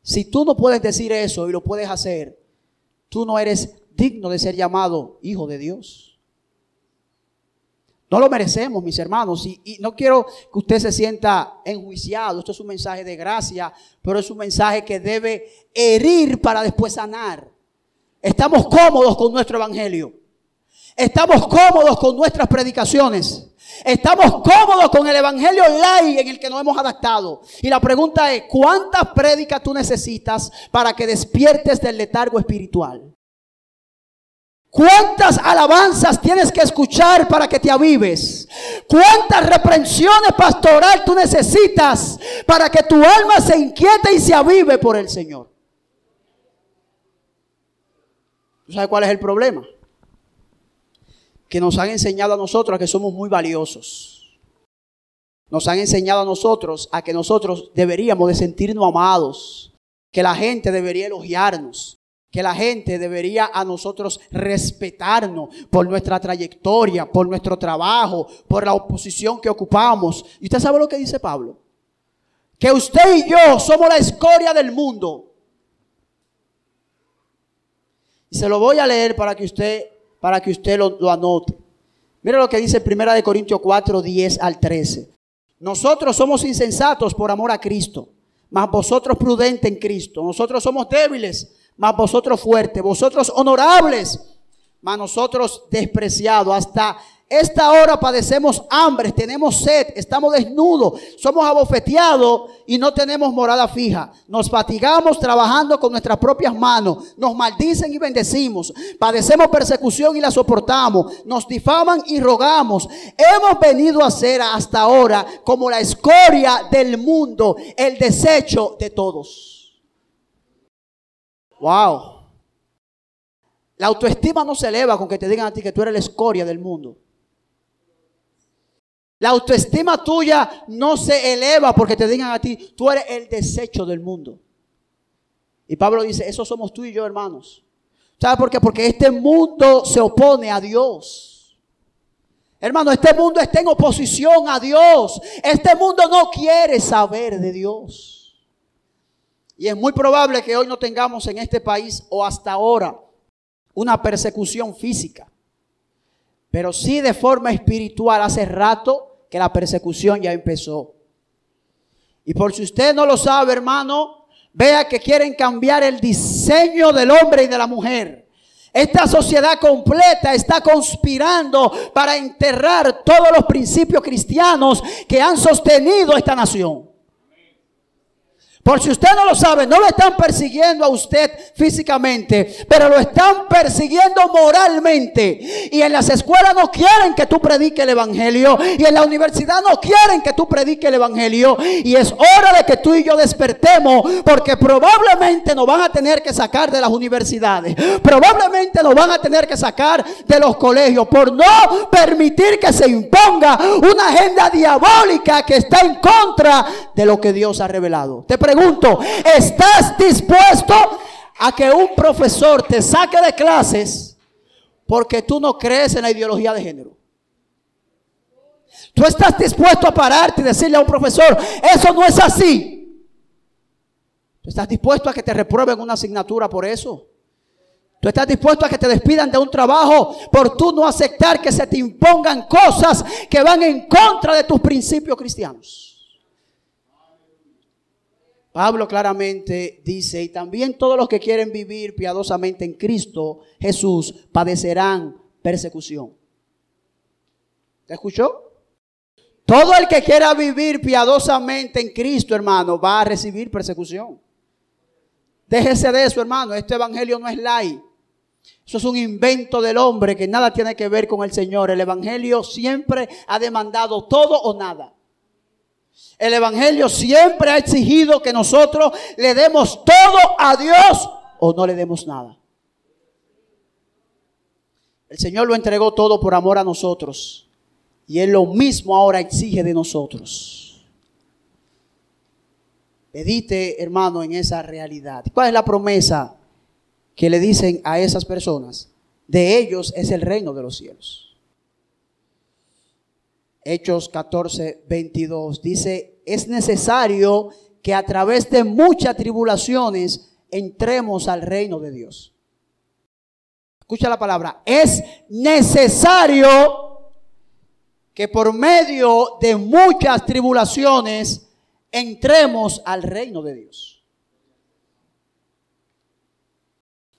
[SPEAKER 1] Si tú no puedes decir eso y lo puedes hacer, tú no eres digno de ser llamado hijo de Dios. No lo merecemos, mis hermanos, y, no quiero que usted se sienta enjuiciado. Esto es un mensaje de gracia, pero es un mensaje que debe herir para después sanar. Estamos cómodos con nuestro evangelio. Estamos cómodos con nuestras predicaciones. Estamos cómodos con el evangelio light en el que nos hemos adaptado. Y la pregunta es, ¿cuántas prédicas tú necesitas para que despiertes del letargo espiritual? ¿Cuántas alabanzas tienes que escuchar para que te avives? ¿Cuántas reprensiones pastoral tú necesitas para que tu alma se inquiete y se avive por el Señor? ¿Tú sabes cuál es el problema? Que nos han enseñado a nosotros a que somos muy valiosos. Nos han enseñado a nosotros a que nosotros deberíamos de sentirnos amados, que la gente debería elogiarnos, que la gente debería a nosotros respetarnos por nuestra trayectoria, por nuestro trabajo, por la oposición que ocupamos. ¿Y usted sabe lo que dice Pablo? Que usted y yo somos la escoria del mundo. Y se lo voy a leer para que usted para que usted lo, anote. Mira lo que dice 1 Corintios 4, 10 al 13. Nosotros somos insensatos por amor a Cristo, mas vosotros prudentes en Cristo. Nosotros somos débiles, mas vosotros fuertes. Vosotros honorables, mas nosotros despreciados. Hasta esta hora padecemos hambre, tenemos sed, estamos desnudos, somos abofeteados y no tenemos morada fija. Nos fatigamos trabajando con nuestras propias manos, nos maldicen y bendecimos, padecemos persecución y la soportamos, nos difaman y rogamos. Hemos venido a ser hasta ahora como la escoria del mundo, el desecho de todos. Wow. La autoestima no se eleva con que te digan a ti que tú eres la escoria del mundo. La autoestima tuya no se eleva porque te digan a ti, tú eres el desecho del mundo. Y Pablo dice, eso somos tú y yo, hermanos. ¿Sabe por qué? Porque este mundo se opone a Dios. Hermano, este mundo está en oposición a Dios. Este mundo no quiere saber de Dios. Y es muy probable que hoy no tengamos en este país o hasta ahora una persecución física. Pero sí de forma espiritual hace rato que la persecución ya empezó. Y por si usted no lo sabe, hermano, vea que quieren cambiar el diseño del hombre y de la mujer. Esta sociedad completa está conspirando para enterrar todos los principios cristianos que han sostenido esta nación. Por si usted no lo sabe, no lo están persiguiendo a usted físicamente, pero lo están persiguiendo moralmente. Y en las escuelas no quieren que tú prediques el Evangelio. Y en la universidad no quieren que tú prediques el Evangelio. Y es hora de que tú y yo despertemos, porque probablemente nos van a tener que sacar de las universidades. Probablemente nos van a tener que sacar de los colegios por no permitir que se imponga una agenda diabólica que está en contra de lo que Dios ha revelado. Te pregunto, ¿estás dispuesto a que un profesor te saque de clases porque tú no crees en la ideología de género? Tú estás dispuesto a pararte y decirle a un profesor, eso no es así. ¿Tú estás dispuesto a que te reprueben una asignatura por eso? ¿Tú estás dispuesto a que te despidan de un trabajo por tú no aceptar que se te impongan cosas que van en contra de tus principios cristianos? Pablo claramente dice, y también todos los que quieren vivir piadosamente en Cristo Jesús padecerán persecución. ¿Te escuchó? Todo el que quiera vivir piadosamente en Cristo, hermano, va a recibir persecución. Déjese de eso, hermano. Este evangelio no es ley. Eso es un invento del hombre que nada tiene que ver con el Señor. El evangelio siempre ha demandado todo o nada. El Evangelio siempre ha exigido que nosotros le demos todo a Dios o no le demos nada. El Señor lo entregó todo por amor a nosotros. Y Él lo mismo ahora exige de nosotros. Medite, hermano, en esa realidad. ¿Cuál es la promesa que le dicen a esas personas? De ellos es el reino de los cielos. Hechos 14, 22. Dice, es necesario que a través de muchas tribulaciones entremos al reino de Dios. Escucha la palabra. Es necesario que por medio de muchas tribulaciones entremos al reino de Dios.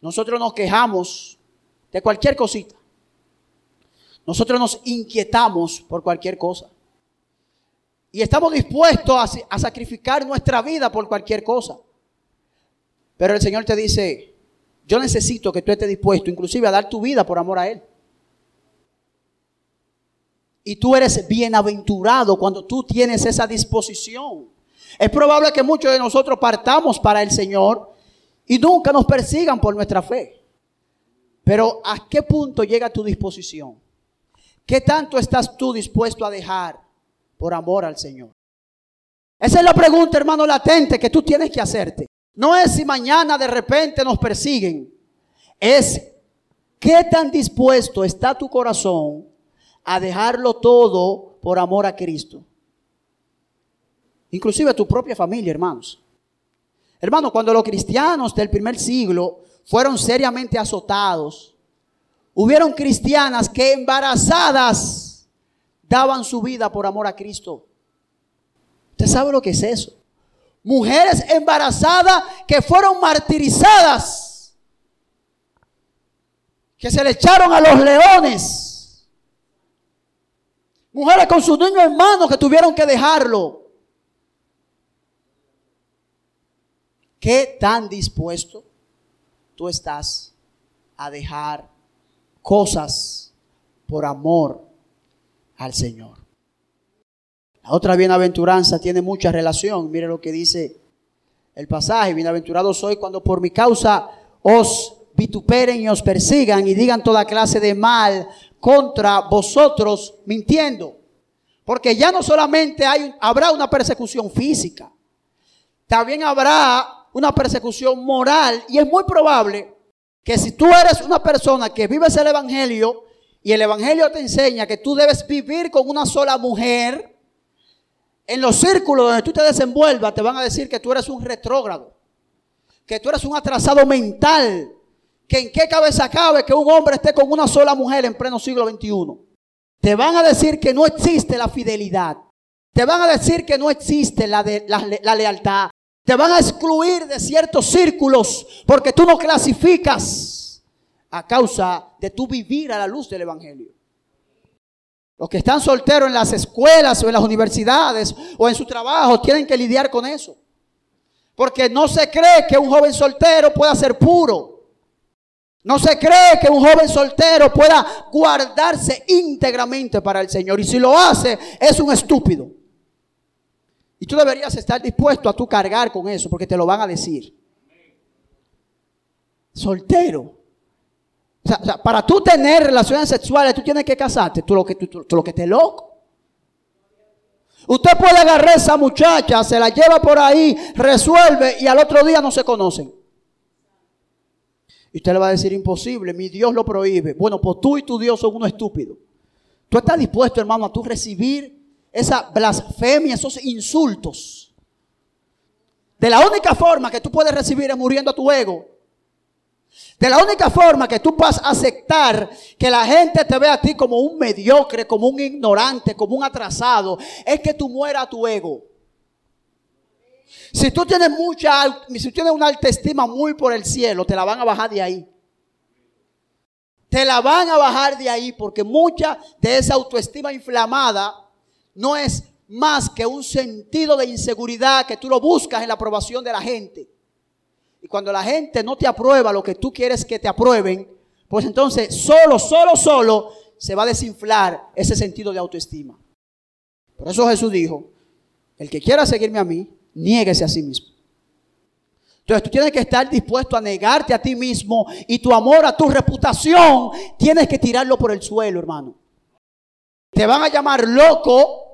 [SPEAKER 1] Nosotros nos quejamos de cualquier cosita. Nosotros nos inquietamos por cualquier cosa. Y estamos dispuestos a, sacrificar nuestra vida por cualquier cosa. Pero el Señor te dice, yo necesito que tú estés dispuesto inclusive a dar tu vida por amor a Él. Y tú eres bienaventurado cuando tú tienes esa disposición. Es probable que muchos de nosotros partamos para el Señor y nunca nos persigan por nuestra fe. Pero ¿a qué punto llega tu disposición? ¿Qué tanto estás tú dispuesto a dejar por amor al Señor? Esa es la pregunta, hermano, latente que tú tienes que hacerte. No es si mañana de repente nos persiguen. Es qué tan dispuesto está tu corazón a dejarlo todo por amor a Cristo. Inclusive a tu propia familia, hermanos. Hermanos, cuando los cristianos del primer siglo fueron seriamente azotados, Hubieron cristianas que embarazadas daban su vida por amor a Cristo. ¿Usted sabe lo que es eso? Mujeres embarazadas que fueron martirizadas, que se le echaron a los leones. Mujeres con su niño en manos que tuvieron que dejarlo. ¿Qué tan dispuesto tú estás a dejar cosas por amor al Señor. La otra bienaventuranza tiene mucha relación. Mire lo que dice el pasaje. Bienaventurado soy cuando por mi causa os vituperen y os persigan y digan toda clase de mal contra vosotros mintiendo. Porque ya no solamente hay, habrá una persecución física, también habrá una persecución moral y es muy probable que si tú eres una persona que vives el Evangelio y el Evangelio te enseña que tú debes vivir con una sola mujer, en los círculos donde tú te desenvuelvas te van a decir que tú eres un retrógrado, que tú eres un atrasado mental, que en qué cabeza cabe que un hombre esté con una sola mujer en pleno siglo XXI. Te van a decir que no existe la fidelidad. Te van a decir que no existe la, de, la lealtad. Te van a excluir de ciertos círculos porque tú no clasificas a causa de tu vivir a la luz del Evangelio. Los que están solteros en las escuelas o en las universidades o en su trabajo tienen que lidiar con eso. Porque no se cree que un joven soltero pueda ser puro. No se cree que un joven soltero pueda guardarse íntegramente para el Señor. Y si lo hace, es un estúpido. Y tú deberías estar dispuesto a tú cargar con eso, porque te lo van a decir. Soltero. Para tú tener relaciones sexuales, tú tienes que casarte. Tú lo que, tú, lo que te loco. Usted puede agarrar a esa muchacha, se la lleva por ahí, resuelve y al otro día no se conocen. Y usted le va a decir imposible, mi Dios lo prohíbe. Bueno, pues tú y tu Dios son uno estúpido. Tú estás dispuesto, hermano, a tú recibir esa blasfemia, esos insultos. De la única forma que tú puedes recibir es muriendo a tu ego. De la única forma que tú puedas aceptar que la gente te vea a ti como un mediocre, como un ignorante, como un atrasado, es que tú mueras a tu ego. Si tú tienes mucha, si tienes una alta estima muy por el cielo, te la van a bajar de ahí. Te la van a bajar de ahí porque mucha de esa autoestima inflamada no es más que un sentido de inseguridad que tú lo buscas en la aprobación de la gente. Y cuando la gente no te aprueba lo que tú quieres que te aprueben, pues entonces solo, solo, solo se va a desinflar ese sentido de autoestima. Por eso Jesús dijo, el que quiera seguirme a mí, niéguese a sí mismo. Entonces tú tienes que estar dispuesto a negarte a ti mismo y tu amor a tu reputación tienes que tirarlo por el suelo, hermano. Te van a llamar loco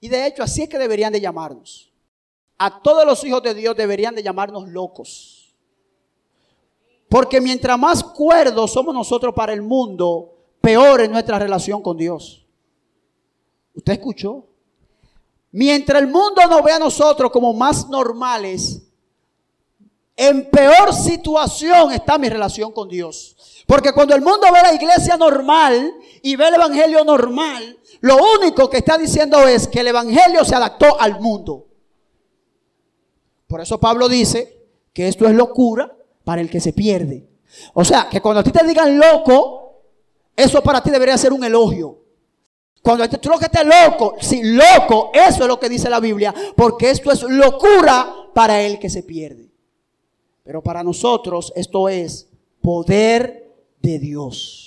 [SPEAKER 1] y de hecho así es que deberían de llamarnos. A todos los hijos de Dios deberían de llamarnos locos. Porque mientras más cuerdos somos nosotros para el mundo, peor es nuestra relación con Dios. ¿Usted escuchó? Mientras el mundo nos ve a nosotros como más normales, en peor situación está mi relación con Dios. Porque cuando el mundo ve la iglesia normal y ve el evangelio normal, lo único que está diciendo es que el evangelio se adaptó al mundo. Por eso Pablo dice que esto es locura para el que se pierde. O sea, que cuando a ti te digan loco, eso para ti debería ser un elogio. Cuando tú lo que estés loco, si loco, eso es lo que dice la Biblia, porque esto es locura para el que se pierde. Pero para nosotros esto es poder de Dios.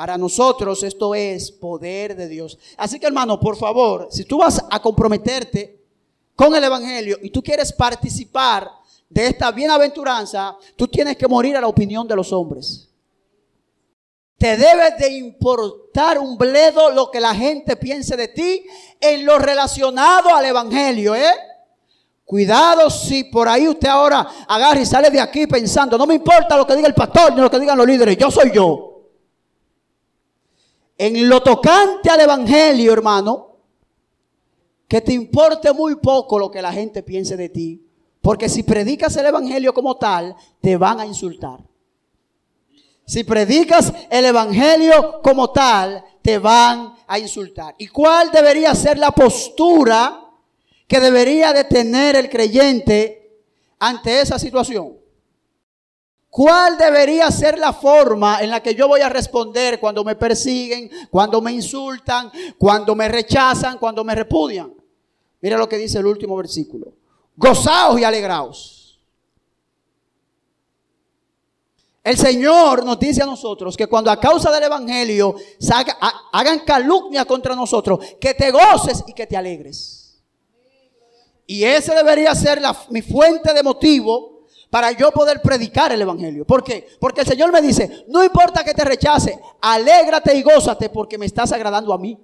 [SPEAKER 1] Para nosotros esto es poder de Dios. Así que hermano, por favor, si tú vas a comprometerte con el Evangelio y tú quieres participar de esta bienaventuranza, tú tienes que morir a la opinión de los hombres. Te debe de importar un bledo lo que la gente piense de ti en lo relacionado al Evangelio, ¿eh? Cuidado si por ahí usted ahora agarra y sale de aquí pensando, no me importa lo que diga el pastor ni lo que digan los líderes, yo soy yo. En lo tocante al Evangelio, hermano, que te importe muy poco lo que la gente piense de ti, porque si predicas el Evangelio como tal, te van a insultar. Si predicas el Evangelio como tal, te van a insultar. ¿Y cuál debería ser la postura que debería de tener el creyente ante esa situación? ¿Cuál debería ser la forma en la que yo voy a responder cuando me persiguen, cuando me insultan, cuando me rechazan, cuando me repudian? Mira lo que dice el último versículo. Gozaos y alegraos El Señor nos dice a nosotros que cuando a causa del Evangelio hagan calumnia contra nosotros, que te goces y que te alegres. Y ese debería ser mi fuente de motivo para yo poder predicar el Evangelio. ¿Por qué? Porque el Señor me dice, no importa que te rechace, alégrate y gózate porque me estás agradando a mí.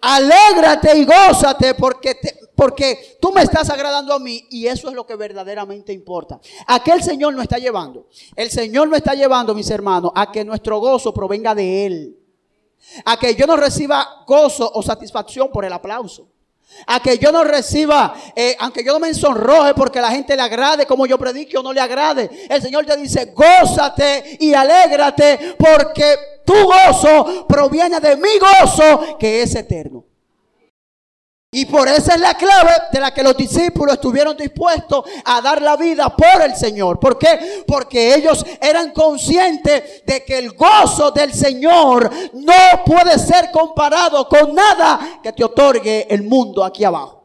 [SPEAKER 1] Alégrate y gózate porque, porque tú me estás agradando a mí y eso es lo que verdaderamente importa. ¿A qué el Señor nos está llevando? El Señor nos está llevando, mis hermanos, a que nuestro gozo provenga de Él. A que yo no reciba gozo o satisfacción por el aplauso. A que yo no reciba, eh, aunque yo no me ensonroje porque la gente le agrade como yo predico o no le agrade. El Señor te dice, gózate y alégrate porque tu gozo proviene de mi gozo que es eterno. Y por esa es la clave de la que los discípulos estuvieron dispuestos a dar la vida por el Señor. ¿Por qué? Porque ellos eran conscientes de que el gozo del Señor no puede ser comparado con nada que te otorgue el mundo aquí abajo.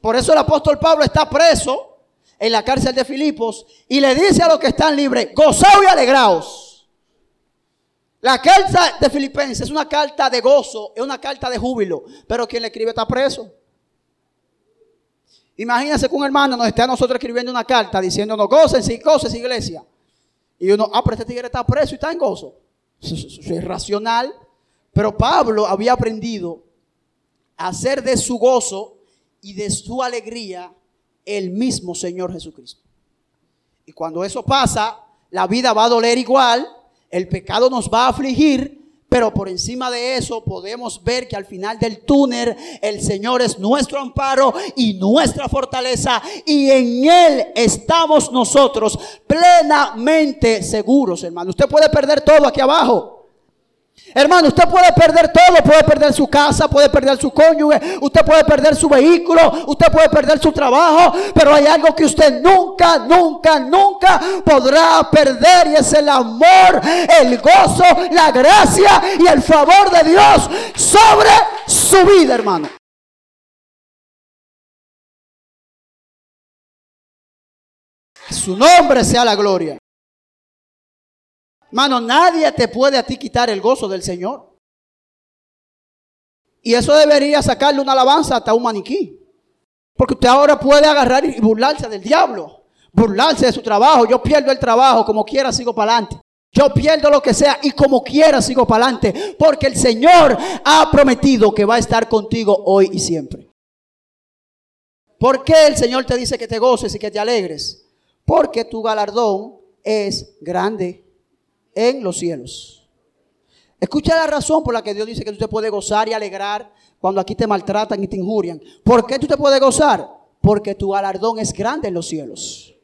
[SPEAKER 1] Por eso el apóstol Pablo está preso en la cárcel de Filipos y le dice a los que están libres, gozaos y alegraos. La carta de Filipenses es una carta de gozo, es una carta de júbilo, pero quien le escribe está preso. Imagínense que un hermano nos esté a nosotros escribiendo una carta diciéndonos, gócense y goces iglesia. Y uno, ah, pero este tigre está preso y está en gozo. Eso, es racional. Pero Pablo había aprendido a hacer de su gozo y de su alegría el mismo Señor Jesucristo. Y cuando eso pasa, la vida va a doler igual, el pecado nos va a afligir, pero por encima de eso podemos ver que al final del túnel el Señor es nuestro amparo y nuestra fortaleza y en Él estamos nosotros plenamente seguros, hermano. Usted puede perder todo aquí abajo. Hermano, usted puede perder todo, puede perder su casa, puede perder su cónyuge, usted puede perder su vehículo, usted puede perder su trabajo, pero hay algo que usted nunca, nunca, nunca podrá perder y es el amor, el gozo, la gracia y el favor de Dios sobre su vida, hermano. Su nombre sea la gloria. Mano, nadie te puede a ti quitar el gozo del Señor. Y eso debería sacarle una alabanza hasta un maniquí. Porque usted ahora puede agarrar y burlarse del diablo. Burlarse de su trabajo. Yo pierdo el trabajo, como quiera sigo para adelante. Yo pierdo lo que sea y como quiera sigo para adelante. Porque el Señor ha prometido que va a estar contigo hoy y siempre. ¿Por qué el Señor te dice que te goces y que te alegres? Porque tu galardón es grande en los cielos. Escucha la razón por la que Dios dice que tú te puedes gozar y alegrar cuando aquí te maltratan y te injurian. ¿Por qué tú te puedes gozar? Porque tu galardón es grande en los cielos.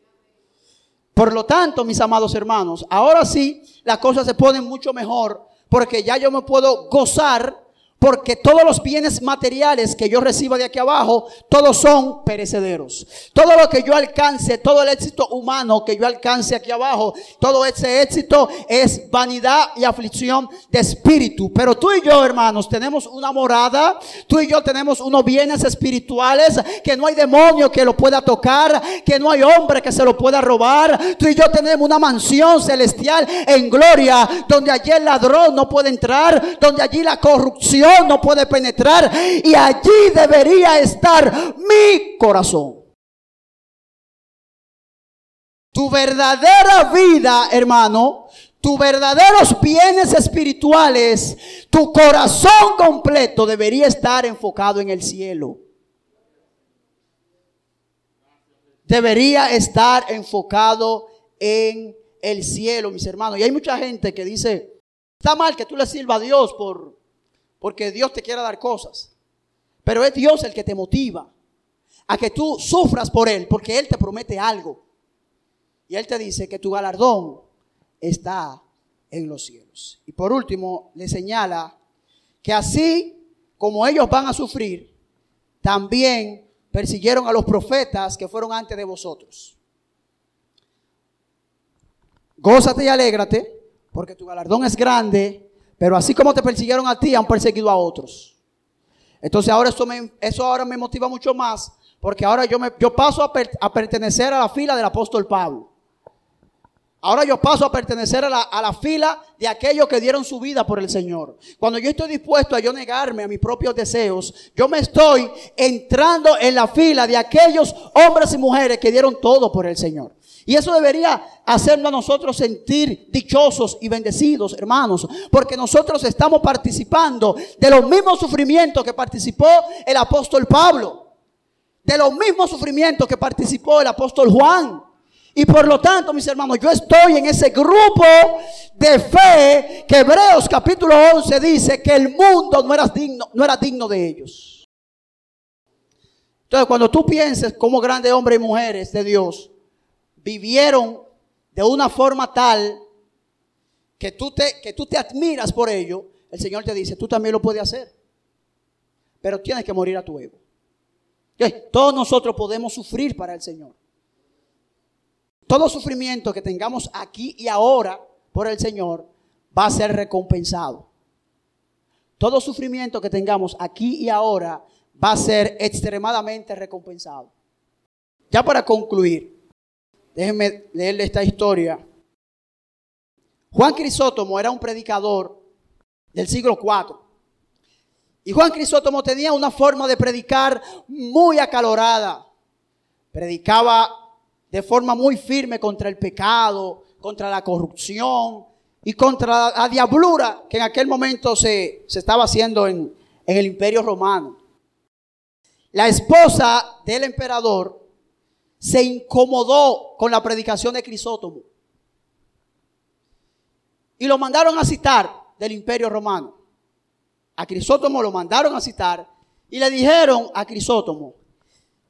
[SPEAKER 1] Por lo tanto, mis amados hermanos, ahora sí las cosas se ponen mucho mejor porque ya yo me puedo gozar porque todos los bienes materiales que yo reciba de aquí abajo, todos son perecederos. Todo lo que yo alcance, todo el éxito humano que yo alcance aquí abajo, todo ese éxito es vanidad y aflicción de espíritu. Pero tú y yo, hermanos, tenemos una morada, tú y yo tenemos unos bienes espirituales que no hay demonio que lo pueda tocar, que no hay hombre que se lo pueda robar. Tú y yo tenemos una mansión celestial en gloria, donde allí el ladrón no puede entrar, donde allí la corrupción no puede penetrar y allí debería estar mi corazón. Tu verdadera vida, hermano, tus verdaderos bienes espirituales, tu corazón completo debería estar enfocado en el cielo. Debería estar enfocado en el cielo, mis hermanos. Y hay mucha gente que dice, está mal que tú le sirvas a Dios por, porque Dios te quiere dar cosas. Pero es Dios el que te motiva a que tú sufras por Él, porque Él te promete algo. Y Él te dice que tu galardón está en los cielos. Y por último, le señala que así como ellos van a sufrir, también persiguieron a los profetas que fueron antes de vosotros. Gózate y alégrate, porque tu galardón es grande pero así como te persiguieron a ti, han perseguido a otros. Entonces ahora eso, me, eso ahora me motiva mucho más, porque ahora yo, me, yo paso a, a, pertenecer a la fila del apóstol Pablo. Ahora yo paso a pertenecer a la, a la, fila de aquellos que dieron su vida por el Señor. Cuando yo estoy dispuesto a yo negarme a mis propios deseos, yo me estoy entrando en la fila de aquellos hombres y mujeres que dieron todo por el Señor. Y eso debería hacernos a nosotros sentir dichosos y bendecidos, hermanos, porque nosotros estamos participando de los mismos sufrimientos que participó el apóstol Pablo, de los mismos sufrimientos que participó el apóstol Juan. Y por lo tanto, mis hermanos, yo estoy en ese grupo de fe que Hebreos capítulo 11 dice que el mundo no era digno, no era digno de ellos. Entonces, cuando tú pienses como grandes hombres y mujeres de Dios, vivieron de una forma tal que tú te, que tú te admiras por ello, el Señor te dice, tú también lo puedes hacer. Pero tienes que morir a tu ego. Todos nosotros podemos sufrir para el Señor. Todo sufrimiento que tengamos aquí y ahora por el Señor va a ser recompensado. Todo sufrimiento que tengamos aquí y ahora va a ser extremadamente recompensado. Ya para concluir, déjenme leerle esta historia. Juan Crisótomo era un predicador del siglo IV. Y Juan Crisótomo tenía una forma de predicar muy acalorada. Predicaba de forma muy firme contra el pecado, contra la corrupción y contra la diablura que en aquel momento se, estaba haciendo en, en el imperio romano. La esposa del emperador se incomodó con la predicación de Crisótomo. Y lo mandaron a citar del imperio romano. A Crisótomo lo mandaron a citar y le dijeron a Crisótomo,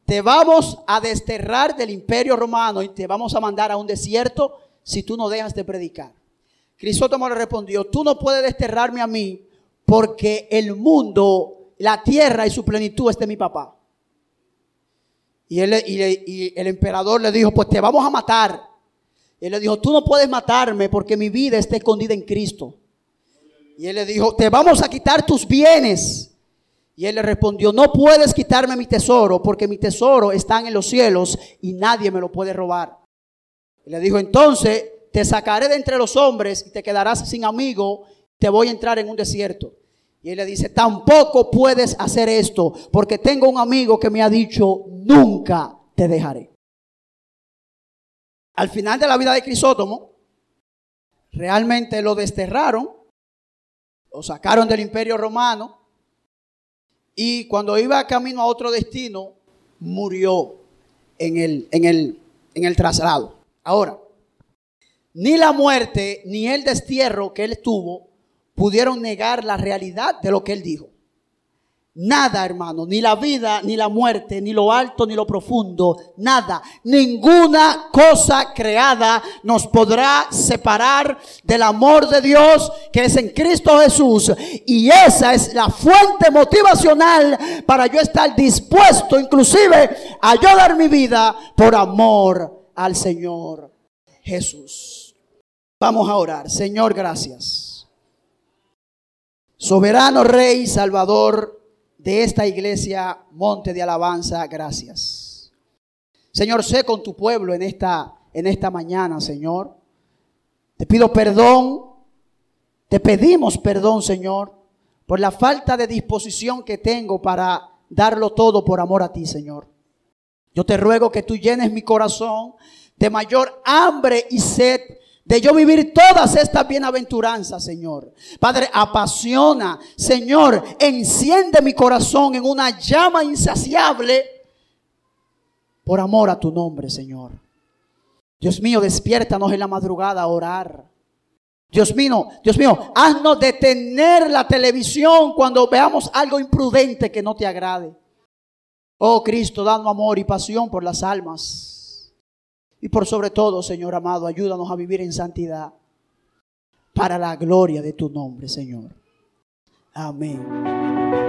[SPEAKER 1] te vamos a desterrar del imperio romano y te vamos a mandar a un desierto si tú no dejas de predicar. Crisótomo le respondió, tú no puedes desterrarme a mí porque el mundo, la tierra y su plenitud es de mi papá. Y, él, y, el emperador le dijo, pues te vamos a matar. Y él le dijo, tú no puedes matarme porque mi vida está escondida en Cristo. Y él le dijo, te vamos a quitar tus bienes. Y él le respondió, no puedes quitarme mi tesoro porque mi tesoro está en los cielos y nadie me lo puede robar. Y le dijo, entonces te sacaré de entre los hombres y te quedarás sin amigo, te voy a entrar en un desierto. Y él le dice, tampoco puedes hacer esto porque tengo un amigo que me ha dicho, nunca te dejaré. Al final de la vida de Crisótomo, realmente lo desterraron, lo sacaron del imperio romano y cuando iba camino a otro destino, murió en el, en el, en el traslado. Ahora, ni la muerte ni el destierro que él tuvo pudieron negar la realidad de lo que él dijo. Nada, hermano, ni la vida, ni la muerte, ni lo alto, ni lo profundo, nada, ninguna cosa creada nos podrá separar del amor de Dios que es en Cristo Jesús. Y esa es la fuente motivacional para yo estar dispuesto inclusive a yo dar mi vida por amor al Señor Jesús. Vamos a orar. Señor, gracias. Soberano Rey, Salvador de esta iglesia Monte de Alabanza, gracias. Señor, sé con tu pueblo en esta, en esta mañana, Señor. Te pido perdón, te pedimos perdón, Señor, por la falta de disposición que tengo para darlo todo por amor a ti, Señor. Yo te ruego que tú llenes mi corazón de mayor hambre y sed de yo vivir todas estas bienaventuranzas, Señor. Padre, apasiona, Señor, enciende mi corazón en una llama insaciable por amor a tu nombre, Señor. Dios mío, despiértanos en la madrugada a orar. Dios mío, Dios mío, haznos detener la televisión cuando veamos algo imprudente que no te agrade. Oh Cristo, dando amor y pasión por las almas. Y por sobre todo, Señor amado, ayúdanos a vivir en santidad para la gloria de tu nombre, Señor. Amén.